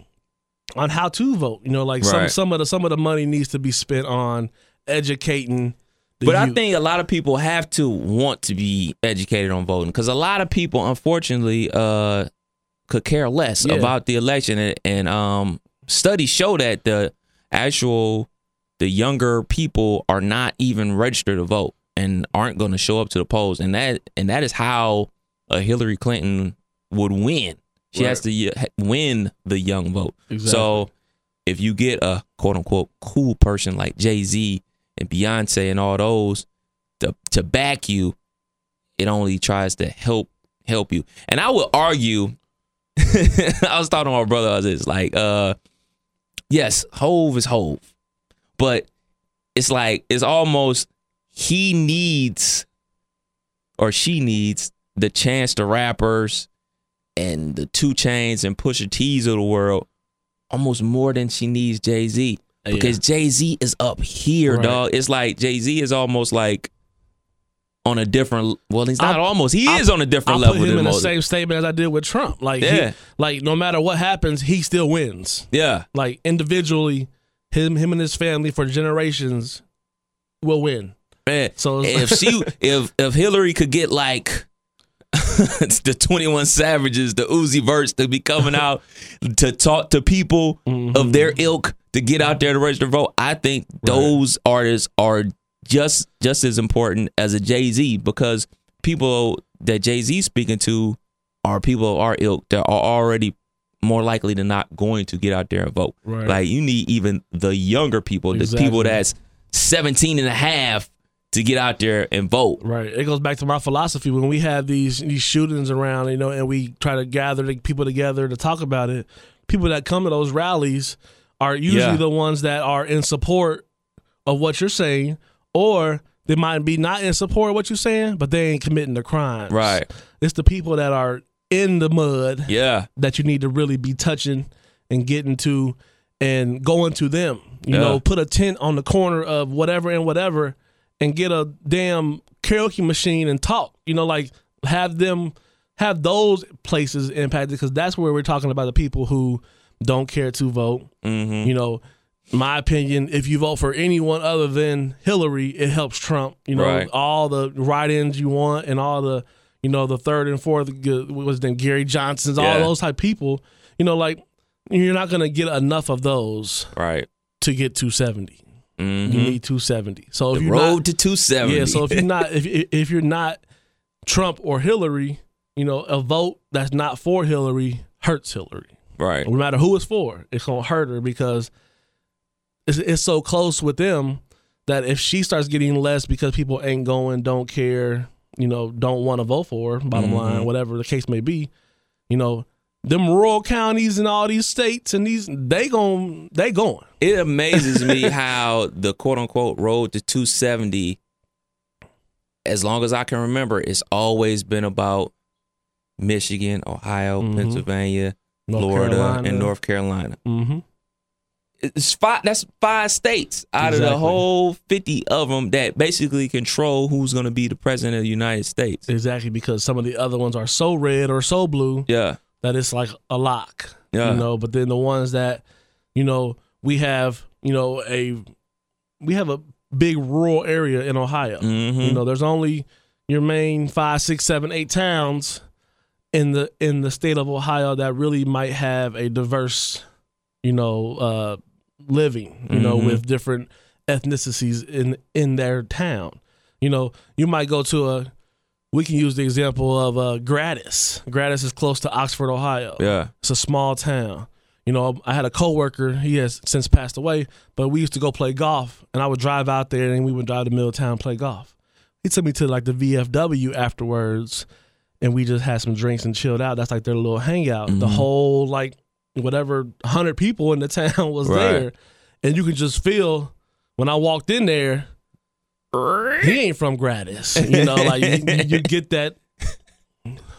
on how to vote. You know, like some Right. some of the some of the money needs to be spent on educating. The But I think a lot of people have to want to be educated on voting because a lot of people, unfortunately, uh, could care less Yeah. about the election, and, and um, studies show that the actual the younger people are not even registered to vote and aren't going to show up to the polls, and that and that is how a Hillary Clinton would win. She has to win the young vote. So if you get a quote unquote cool person like Jay Z and Beyonce and all those to to back you, it only tries to help help you. And I would argue, (laughs) I was talking to my brother about this, like, uh, yes, Hove is Hove, but it's like it's almost he needs or she needs the Chance the Rappers and the 2 Chainz and Pusha T's of the world almost more than she needs Jay Z because Jay Z is up here, Right. dog. It's like Jay Z is almost like on a different. Well, he's not I'll- almost. He I'll- is on a different I'll level put him in the most. same statement as I did with Trump. Like, he- Yeah. like no matter what happens, he still wins. Yeah, Like individually, him him and his family for generations will win. man. So if she, (laughs) if if Hillary could get like. (laughs) the 21 Savages, the Uzi Verts to be coming (laughs) out to talk to people Mm-hmm. of their ilk to get out there to register to vote. I think those artists are just just as important as a Jay Z because people that Jay Z speaking to are people of our ilk that are already more likely than not going to get out there and vote. Right. Like you need even the younger people, the people that's 17 and a half to get out there and vote. Right. It goes back to my philosophy when we have these these shootings around, you know, and we try to gather the people together to talk about it. People that come to those rallies are usually Yeah. the ones that are in support of what you're saying, or they might be not in support of what you're saying, but they ain't committing the crimes. Right. It's the people that are in the mud Yeah. that you need to really be touching and getting to and going to them. You Yeah. know, put a tent on the corner of whatever and whatever and get a damn karaoke machine and talk. You know, like have them have those places impacted because that's where we're talking about the people who don't care to vote. Mm-hmm. You know, my opinion, if you vote for anyone other than Hillary, it helps Trump. You know, Right. all the write-ins you want and all the, you know, the third and fourth, what was name, Gary Johnson's, all those type people. You know, like you're not gonna get enough of those Right. to get 270. Mhm. You need 270. So if the you're road not, to 270. yeah. So if you're not, if if you're not Trump or Hillary, you know, a vote that's not for Hillary hurts Hillary right. no matter who it's for, it's gonna hurt her because it's, it's so close with them that if she starts getting less because people ain't going, don't care, you know, don't want to vote for bottom Mhm. line, whatever the case may be, you know, them rural counties and all these states and these they gon' they going. It amazes me (laughs) how the quote unquote road to 270, as long as I can remember, it's always been about Michigan, Ohio, Mhm. Pennsylvania, North Florida, Carolina. and North Carolina. Mm-hmm. It's five. That's five states out of the whole 50 of them that basically control who's going to be the president of the United States. Exactly because some of the other ones are so red or so blue Yeah. that it's like a lock. Yeah. You know, but then the ones that, you know, we have, you know, a we have a big rural area in Ohio. Mhm. You know, there's only your main five, six, seven, eight towns in the in the state of Ohio that really might have a diverse, you know, uh living, you know, Mhm. with different ethnicities in in their town. You know, you might go to a we can use the example of uh, Gratis. Gratis is close to Oxford, Ohio. Yeah. It's a small town. You know, I had a coworker. He has since passed away, but we used to go play golf, and I would drive out there, and we would drive to Middletown and play golf. He took me to like the VFW afterwards, and we just had some drinks and chilled out. That's like their little hangout. The Mhm. whole like whatever hundred people in the (laughs) town was Right. there, and you could just feel when I walked in there. He ain't from Gratis, you know. (laughs) Like you, you get that.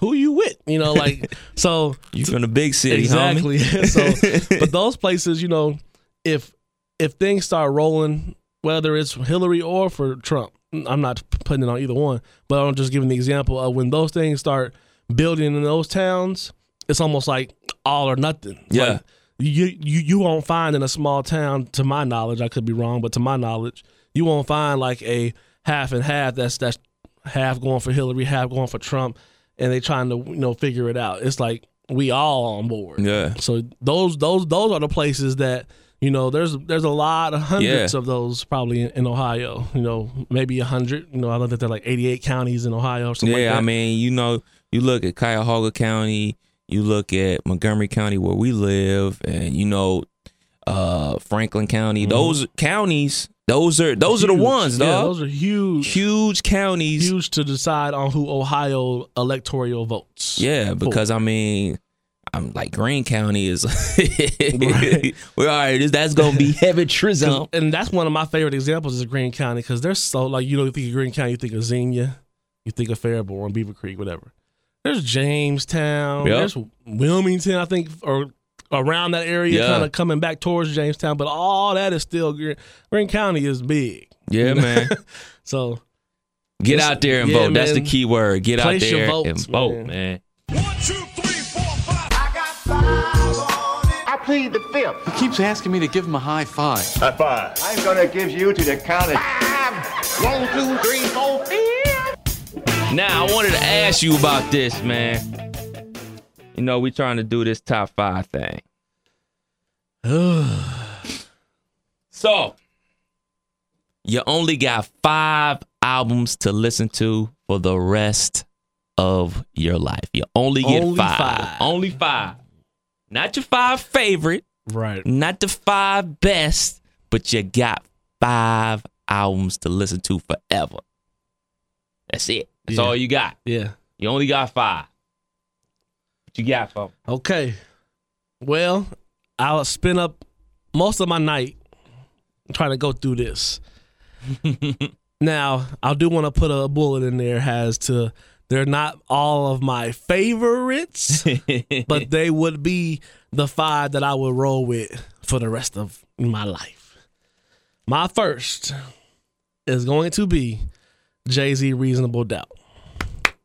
Who you with? You know, like (laughs) so. You from the big city, exactly. so, but those places, you know, if if things start rolling, whether it's Hillary or for Trump, I'm not putting it on either one, but I'm just giving the example of when those things start building in those towns, it's almost like all or nothing. Yeah. like, you you you won't find in a small town, to my knowledge, I could be wrong, but to my knowledge, you won't find like a half and half. That's that's half going for Hillary, half going for Trump, and they trying to you know figure it out. It's like we all on board. Yeah. So those those those are the places that you know there's there's a lot of hundreds Yeah. of those probably in, in Ohio. You know, maybe a hundred. You know, I know that there like 88 counties in Ohio. Or something Yeah, like that. Yeah, I mean, you know, you look at Cuyahoga County, you look at Montgomery County where we live, and you know, uh, Franklin County. Those counties, those are those are the Mm-hmm. Huge. ones, Yeah, those are huge. huge counties. huge to decide on who Ohio electoral votes. Yeah, for. because I mean, I'm like Greene County is. (laughs) (laughs) We're all right. That's gonna be (laughs) heavy trism. and that's one of my favorite examples is Greene County because they're so like you know you think of Greene County, you think of Xenia, you think of Fairborn, Beavercreek, whatever. There's Jamestown, Yep. there's Wilmington, I think, or around that area, Yeah. kind of coming back towards Jamestown, but all that is still Greene, Greene County is big. Yeah, man. (laughs) So Get Listen, out there and yeah, vote. That's the key word. Get out Place your there votes, and vote, man. man. I plead the fifth. He keeps asking me to give him a high five. High five. I'm gonna give you to the count of five. One, two, three, four, five. Now I wanted to ask you about this, man. You know, we trying to do this top five thing. (sighs) so you only got five albums to listen to for the rest of your life. You only get Only five. five. Only five. Not your five favorite, right, not the five best, but you got five albums to listen to forever. That's it. That's Yeah. all you got. yeah, You only got five. What you got, folks? okay. Well, I'll spend up most of my night trying to go through this. (laughs) Now, I do want to put a bullet in there as to they're not all of my favorites, (laughs) but they would be the five that I would roll with for the rest of my life. My first is going to be Jay Z Reasonable Doubt.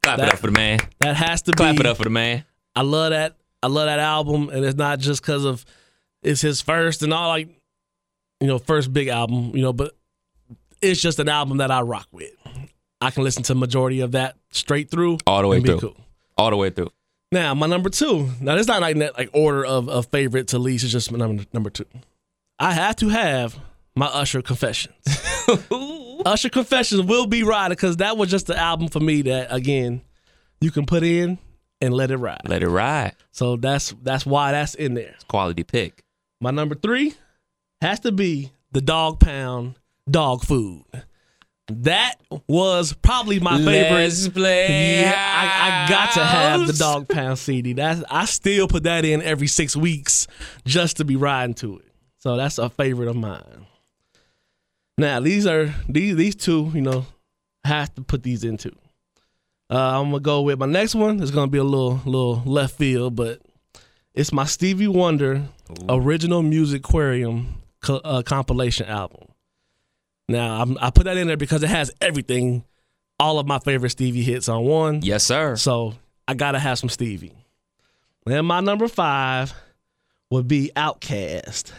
Clap it That- up for the man. That has to Clap be. it up for the man. I love that. I love that album, and it's not just because of it's his first and all like you know first big album, you know, but it's just an album that I rock with. I can listen to majority of that straight through, All the way through. Cool. All the way through. Now my number two. Now it's not like that like order of, of favorite to least. It's just my number number two. I have to have my Usher Confessions. (laughs) Usher Confessions will be riding because that was just the album for me that again you can put in and let it ride. Let it ride. So that's that's why that's in there. It's Quality pick. My number three has to be the Dogg Pound Dogg Food. That was probably my favorite. Let's play Yeah, I, I got to have the. Dogg Pound CD. That's I still put that in every six weeks just to be riding to it. So that's a favorite of mine. Now these are these these two, you know, have to put these into. Uh, I'm gonna go with my next one. It's gonna be a little little left field, but it's my Stevie Wonder Original Musiquarium co- uh, compilation album. Now I'm, I put that in there because it has everything, all of my favorite Stevie hits on one. Yes, sir. So I gotta have some Stevie. Then my number five would be OutKast,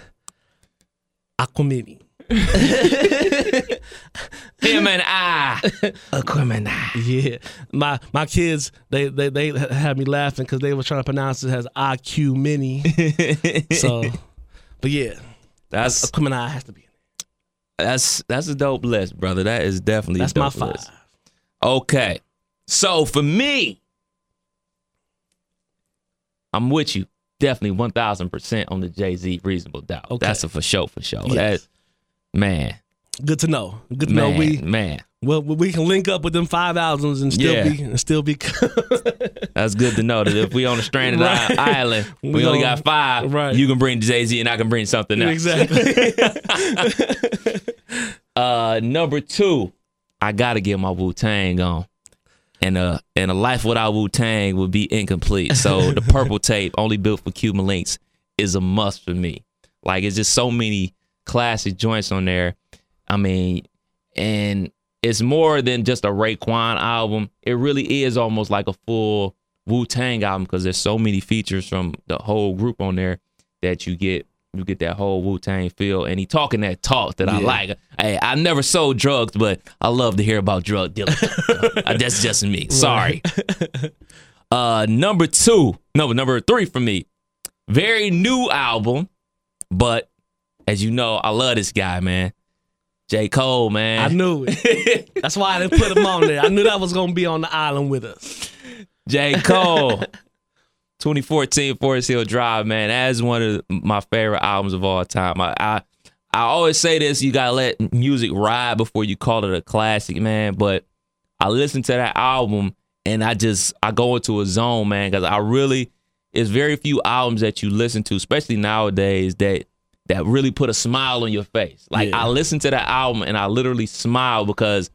Aquemini. (laughs) Him and I. Aquaman. Yeah, my my kids they they they had me laughing because they were trying to pronounce it as IQ Mini. (laughs) so, but yeah, That's Aquemini has to be. in there. that's that's a dope list, brother. That is definitely That's a my dope five. list. Okay. So for me, I'm with you. Definitely 1000% on the Jay Z Reasonable Doubt. Okay. That's a for sure, for sure. Yes. Man, Good to know. Good to man, know we man. well we can link up with them five albums and still Yeah. be and still be. (laughs) That's good to know that if we on a stranded Right. island, (laughs) we, We only got five. right. You can bring Jay Z and I can bring something else. exactly. (laughs) Uh, number two, I gotta get my Wu Tang on. And uh, and a life without Wu Tang would be incomplete. So the purple tape, only built for Cuban Linx, is a must for me. Like it's just so many classic joints on there. I mean, and it's more than just a Raekwon album. It really is almost like a full Wu Tang album because there's so many features from the whole group on there. that you get you get that whole Wu Tang feel, and he talking that talk that I like. Hey, I never sold drugs, but I love to hear about drug. Uh, (laughs) That's just me. Sorry. Uh, number two, no, number three for me. Very new album, but as you know, I love this guy, man. J. Cole, man. I knew it. (laughs) That's why I didn't put him on there. I knew that was gonna be on the island with us. J. Cole. (laughs) 2014 Forest Hill Drive, man. That is one of my favorite albums of all time. I, I I always say this, you gotta let music ride before you call it a classic, man. But I listen to that album and I just I go into a zone, man, because I really it's very few albums that you listen to, especially nowadays, that that really put a smile on your face. Like Yeah. I listened to that album and I literally smile because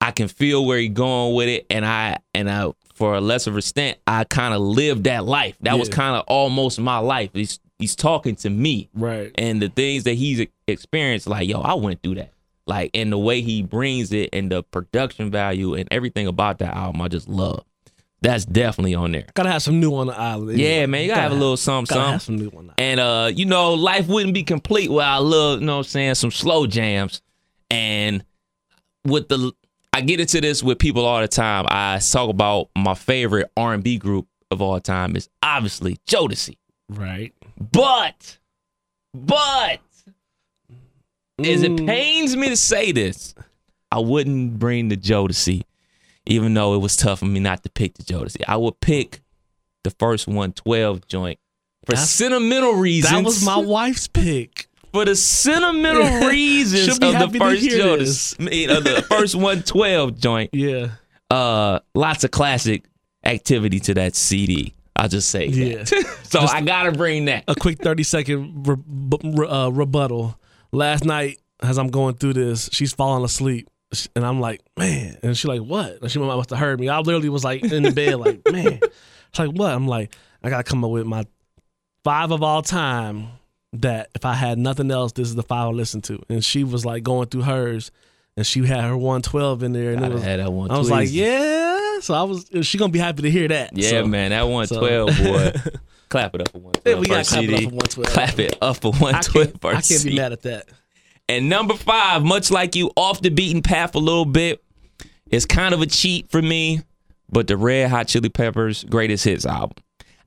I can feel where he's going with it, and I and I for a lesser extent, I kind of lived that life. That was kind of almost my life. He's he's talking to me, Right. and the things that he's experienced, like yo, I went through that. Like and the way he brings it, and the production value, and everything about that album, I just love. That's definitely on there. Gotta have some new on the island. Yeah, man, you gotta have a little something, Gotta have something. some new on the And uh, you know, life wouldn't be complete without I love, you know what I'm saying, some slow jams. And with the I get into this with people all the time. I talk about my favorite R&B group of all time is obviously Jodeci. Right. But but as it Mm. pains me to say this, I wouldn't bring the Jodeci, even though it was tough for me not to pick the Jodeci. I would pick the first 112 joint for That's- sentimental reasons. That was my wife's pick. for the sentimental (laughs) reasons of the first Jodeci. I mean, of the first 112 (laughs) joint. Yeah. Uh, lots of classic activity to that CD. I'll just say Yeah. that. (laughs) so I gotta bring that. A quick 30 second re- re- uh, rebuttal. Last night, as I'm going through this, she's falling asleep. And I'm like, man. And she's like, what? And she must have heard me. I literally was like in the bed, like, (laughs) man. It's like, what? I'm like, I got to come up with my five of all time that if I had nothing else, this is the five I listen to. And she was like going through hers, and she had her 112 in there. And it Gotta was, have that one I was like, yeah. So I was, she gonna be happy to hear that. Yeah, So, man, that 112 boy. (laughs) Clap it up for 112. Yeah, we gotta clap it up for 112. Clap it up for I 112 can't, I can't be mad at that. And number five, much like you, off the beaten path a little bit. It's kind of a cheat for me, but the Red Hot Chili Peppers greatest hits album.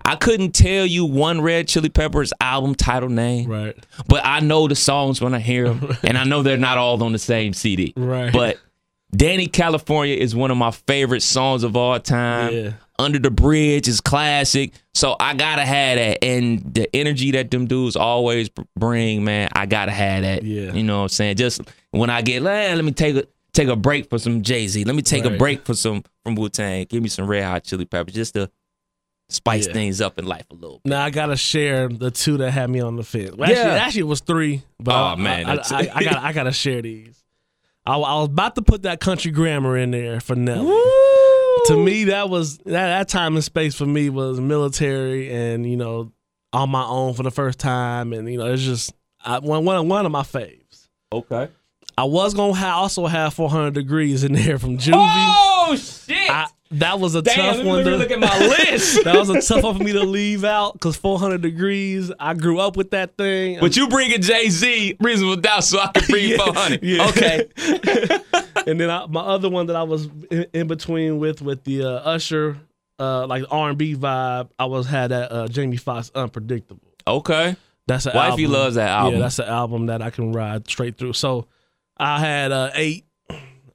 I couldn't tell you one Red Chili Peppers album title name, Right. but I know the songs when I hear them, (laughs) and I know they're not all on the same CD. Right. But Dani California is one of my favorite songs of all time. Yeah. Under the Bridge is classic. So I gotta have that. And the energy that them dudes always bring, man, I gotta have that. Yeah. You know what I'm saying? Just when I get, "Eh, let me take a take a break for some Jay Z. Let me take a break for some from Wu Tang. Give me some Red Hot Chili Peppers just to spice Yeah. things up in life a little. Now I gotta share the two that had me on the fence. Well, Yeah. actually, actually, it was three. But Oh, I, man, I, I, I, gotta I gotta share these. I, I was about to put that country grammar in there for Nelly. To me, that was that, that time and space for me was military and you know on my own for the first time, and you know it's just I, one one one of my faves. Okay. I was gonna ha- also have 400 degrees in there from Juvie. Oh shit! That was a Damn, tough let me, one. let me to, look at my list. (laughs) that was a tough one for me to leave out because 400 degrees. I grew up with that thing. But you bringing Jay Z reasonable doubt so I can bring (laughs) Yeah, 400. yeah. Okay. (laughs) and then I, my other one that I was in, in between with with the uh, Usher, uh, like R and B vibe. I was had that uh, Jamie Foxx Unpredictable. Okay. That's an Wifey album. loves that album. Yeah, that's an album that I can ride straight through. So I had uh, eight.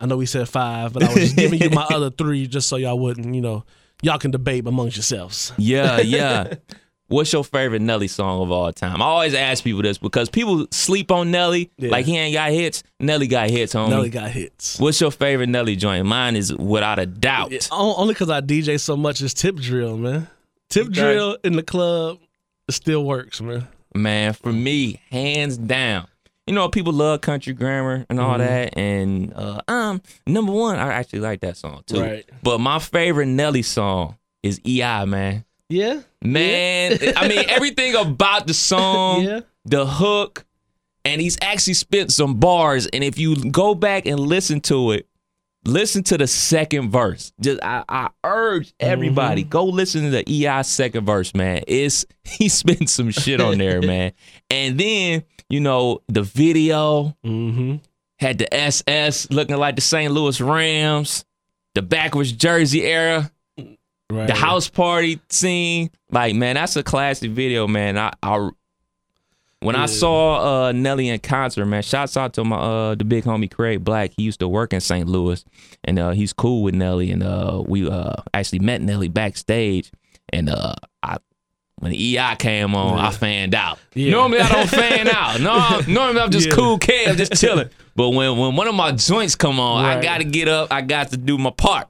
I know we said five, but I was just giving you my (laughs) other three just so y'all wouldn't, you know, y'all can debate amongst yourselves. Yeah, (laughs) yeah. What's your favorite Nelly song of all time? I always ask people this because people sleep on Nelly. Yeah. Like he ain't got hits. Nelly got hits, homie. Nelly got hits. What's your favorite Nelly joint? Mine is without a doubt. Yeah, only because I DJ so much is tip drill, man. Tip Okay. drill in the club still works, man. Man, for me, hands down. You know, people love country grammar and all Mhm. that. And uh, um, number one, I actually like that song too. Right. But my favorite Nelly song is EI, man. Yeah. Man, I mean (laughs) everything about the song, Yeah. the hook, and he's actually spit some bars. And if you go back and listen to it, listen to the second verse. Just I, I urge everybody go listen to the EI second verse, man. It's (laughs) he spent some shit on there, (laughs) man. And then you know the video Mm-hmm. had the SS looking like the St. Louis Rams, the backwards jersey era, Right. the house party scene. Like man, that's a classic video, man. I, I when I saw uh, Nelly in concert, man, shouts out to my uh, the big homie Craig Black. He used to work in St. Louis, and uh, he's cool with Nelly. And uh, we uh, actually met Nelly backstage, and uh, I. When the EI came on, I fanned out. Yeah. Normally I don't fan out. No, (laughs) normally I'm just Yeah. cool kid, I'm just chilling. But when when one of my joints come on, I gotta get up. I got to do my part.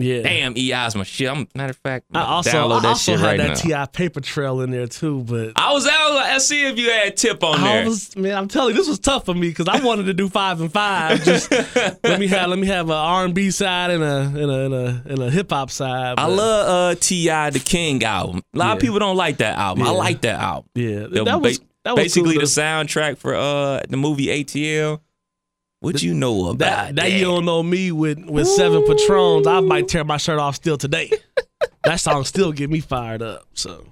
Yeah. Damn, EI's my shit. I'm matter of fact, I also, download I also shit had right that now. T.I. paper trail in there too, but I was out. Let's see if you had tip on there. Was man. I'm telling you, this was tough for me because I wanted to do five and five. Just (laughs) let me have let me have an R and B side and a and a and a, and a hip hop side. I love uh T.I. the King album. A lot of people don't like that album. I like that album. Yeah, The that was that was basically cool the soundtrack for uh the movie ATL. What you know about That, that? you don't know me with with seven patrons. I might tear my shirt off still today. (laughs) that song still get me fired up. So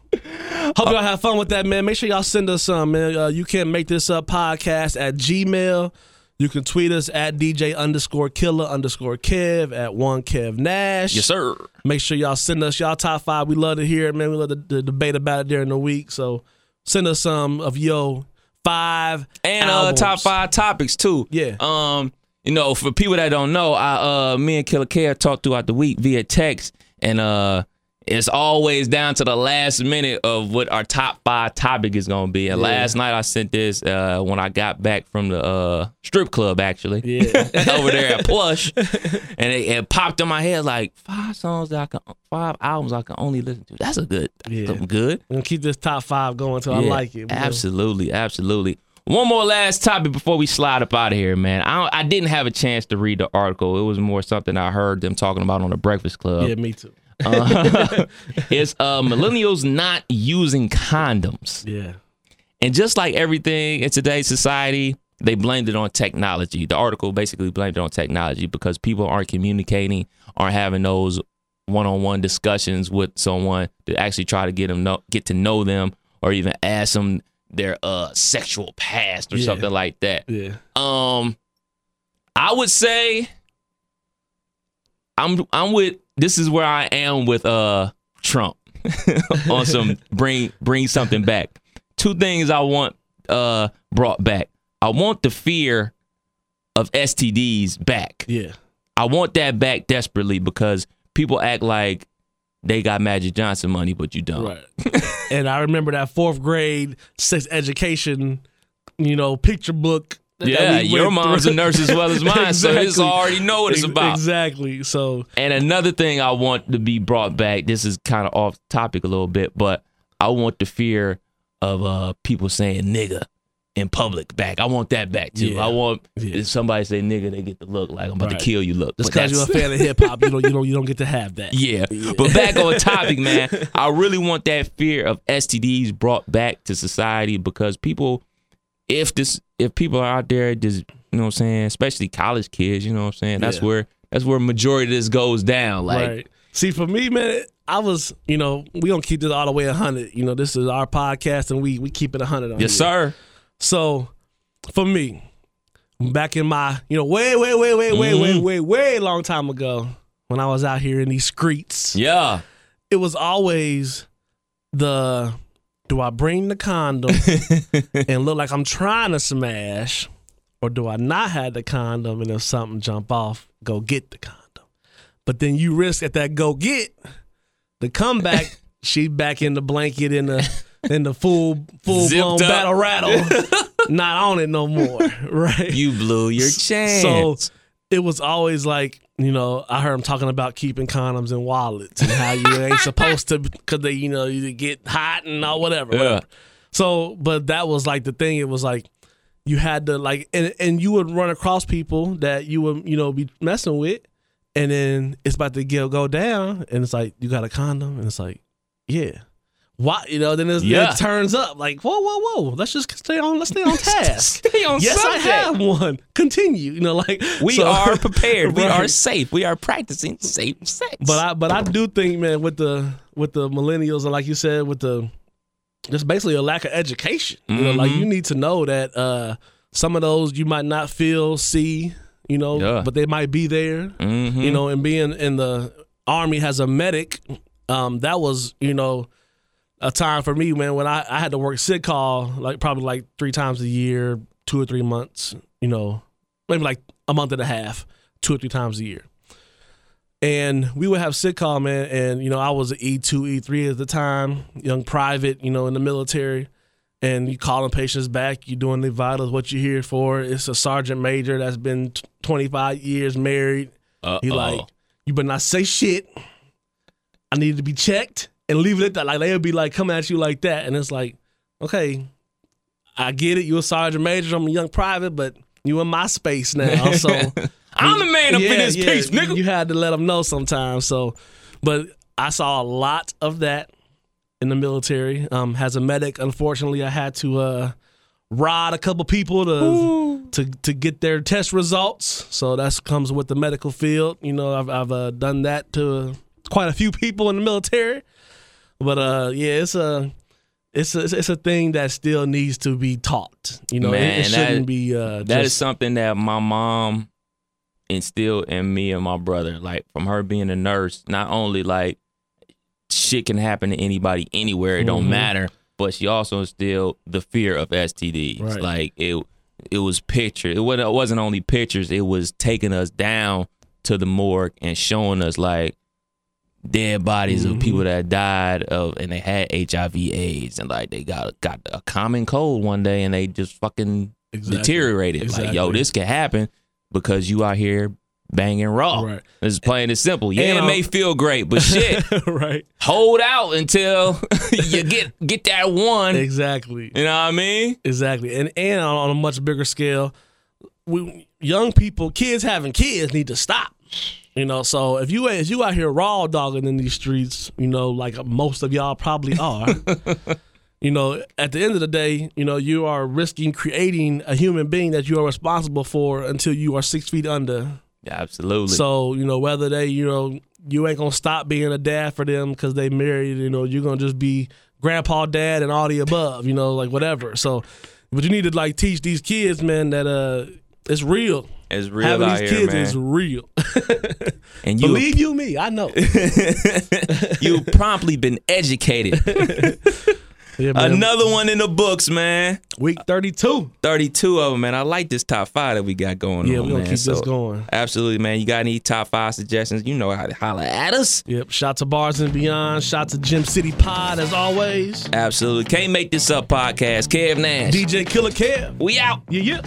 hope y'all have fun with that, man. Make sure y'all send us some, man. Uh, you can make this up podcast at Gmail. You can tweet us at DJ underscore killer underscore Kev at one Kev Nash. yes, sir. Make sure y'all send us y'all top five. We love to hear it, man. We love to, to debate about it during the week. So send us some of yo five and uh, top five topics too. Yeah. Um, you know, for people that don't know, I uh, me and Killer Kev talked throughout the week via text, and uh, it's always down to the last minute of what our top five topic is gonna be. And Yeah. last night I sent this uh when I got back from the uh strip club actually. Yeah. (laughs) over there at Plush, (laughs) and it, it popped in my head like five songs that I can, five albums I can only listen to. That's a good, that's Yeah. good. Gonna keep this top five going till I like it. Absolutely, absolutely. One more last topic before we slide up out of here, man. I I didn't have a chance to read the article. It was more something I heard them talking about on the Breakfast Club. Yeah, me too. Uh, (laughs) it's uh, millennials not using condoms, Yeah. and just like everything in today's society, they blamed it on technology. The article basically blamed it on technology because people aren't communicating, aren't having those one-on-one discussions with someone to actually try to get them know, get to know them, or even ask them their uh sexual past or Yeah. something like that. Yeah. Um, I would say I'm I'm with this is where I am with uh Trump (laughs) on some bring bring something back. Two things I want uh brought back. I want the fear of STDs back. Yeah. I want that back desperately because people act like they got Magic Johnson money, but you don't. Right. and I remember that fourth grade sex education, you know, picture book. Yeah, we your mom's through. a nurse as well as (laughs) mine, so it's already know what it's about. Exactly. So And another thing I want to be brought back, this is kind of off topic a little bit, but I want the fear of uh people saying nigga in public back. I want that back too. Yeah. I want Yeah. if somebody say nigga, they get the look like I'm about Right. to kill you look. just because you're a fan of hip hop, you don't you don't you don't get to have that. (laughs) yeah. But back on topic, man. (laughs) I really want that fear of STDs brought back to society because people if this if people are out there just you know what I'm saying, especially college kids, you know what I'm saying? That's Yeah. where that's where majority of this goes down. Like right. See, for me, man, I was, you know, we don't keep this all the way hundred. You know, this is our podcast, and we we keep it hundred. Yes, sir. So, for me, back in my, you know, way, way, way, way, way, way, Mhm. way, way long time ago, when I was out here in these streets, Yeah. it was always the do I bring the condom (laughs) and look like I'm trying to smash, or do I not have the condom and if something jump off, go get the condom? But then you risk at that go get the comeback. (laughs) she back in the blanket in the in the full full blown up. battle rattle, (laughs) not on it no more, right? You blew your chance. So it was always like, you know, I heard him talking about keeping condoms in wallets and how you ain't supposed to (laughs) because they, you know, you get hot and all whatever. Yeah. whatever. So, but that was like the thing. It was like you had to like, and and you would run across people that you would, you know, be messing with, and then it's about to get, go down, and it's like you got a condom, and it's like, yeah. Why you know then it's, Yeah. it turns up like whoa whoa whoa let's just stay on let's stay on task (laughs) Stay on yes i have one continue you know like We so- are prepared. We (laughs) are safe. We are practicing safe sex. but i but i do think man with the with the millennials and like you said with the just basically a lack of education you know like you need to know that uh some of those you might not feel see you know Yeah. but they might be there Mhm. you know, and being in the army has a medic, um, that was, you know, a time for me, man, when I, I had to work sick call like probably like three times a year, two or three months, you know, maybe like a month and a half, two or three times a year. And we would have sick call, man, and you know, I was an E two, E three at the time, young private, you know, in the military. And you calling patients back, you doing the vitals, what you here for. It's a sergeant major that's been 25 years married. He Uh-oh. like, you better not say shit. I need to be checked and leave it at that. Like they'll be like coming at you like that, and it's like, okay, I get it. You're a sergeant major. I'm a young private, but you in my space now. (laughs) So I'm the man up in Yeah, this yeah, piece, you- nigga. You had to let them know sometimes. So, but I saw a lot of that in the military. Um, as a medic, unfortunately, I had to uh, rod a couple people to to to get their test results. So that comes with the medical field. You know, I've I've uh, done that to quite a few people in the military. But uh, yeah, it's a. It's a, it's a thing that still needs to be taught. You know, it- Man, it, shouldn't that- be. Uh, That is just, something that my mom instilled in me and my brother. Like from her being a nurse, not only like shit can happen to anybody anywhere, it don't Mhm. matter, but she also instilled the fear of STDs. Right. Like it it was pictures. It wasn't, it wasn't only pictures, it was taking us down to the morgue and showing us like dead bodies Mm-hmm. of people that died of and they had HIV AIDS and like they got got a common cold one day and they just fucking Exactly. deteriorated. Like, yo, this can happen because you out here banging raw. Right. It's plain and simple. Yeah, And, it um, may feel great, but shit, (laughs) right. hold out until (laughs) you get get that one. Exactly. You know what I mean? Exactly. And and on on a much bigger scale, we young people, kids having kids need to stop. You know, so if you if you out here raw dogging in these streets, you know, like most of y'all probably are. (laughs) you know, at the end of the day, you know, you are risking creating a human being that you are responsible for until you are six feet under. Yeah, absolutely. So you know whether they you know you ain't gonna stop being a dad for them because they married. You know you're gonna just be grandpa, dad, and all the above. You know like whatever. So, but you need to like teach these kids, man, that uh it's real. It's real Having out these here, kids man. is real. (laughs) and you Believe you me, I know. (laughs) you promptly been educated. (laughs) Yeah. Another one in the books, man. week thirty two. 32 of them, man. I like this top five that we got going Yeah, on, we gonna man. keep So, this going. Absolutely, man. You got any top five suggestions? You know how to holler at us. Yep. Shout to Bars and Beyond. Shout to Gym City Pod as always. Absolutely. Can't make this up podcast. Kev Nash. DJ Killer Kev. we out. Yeah, yeah.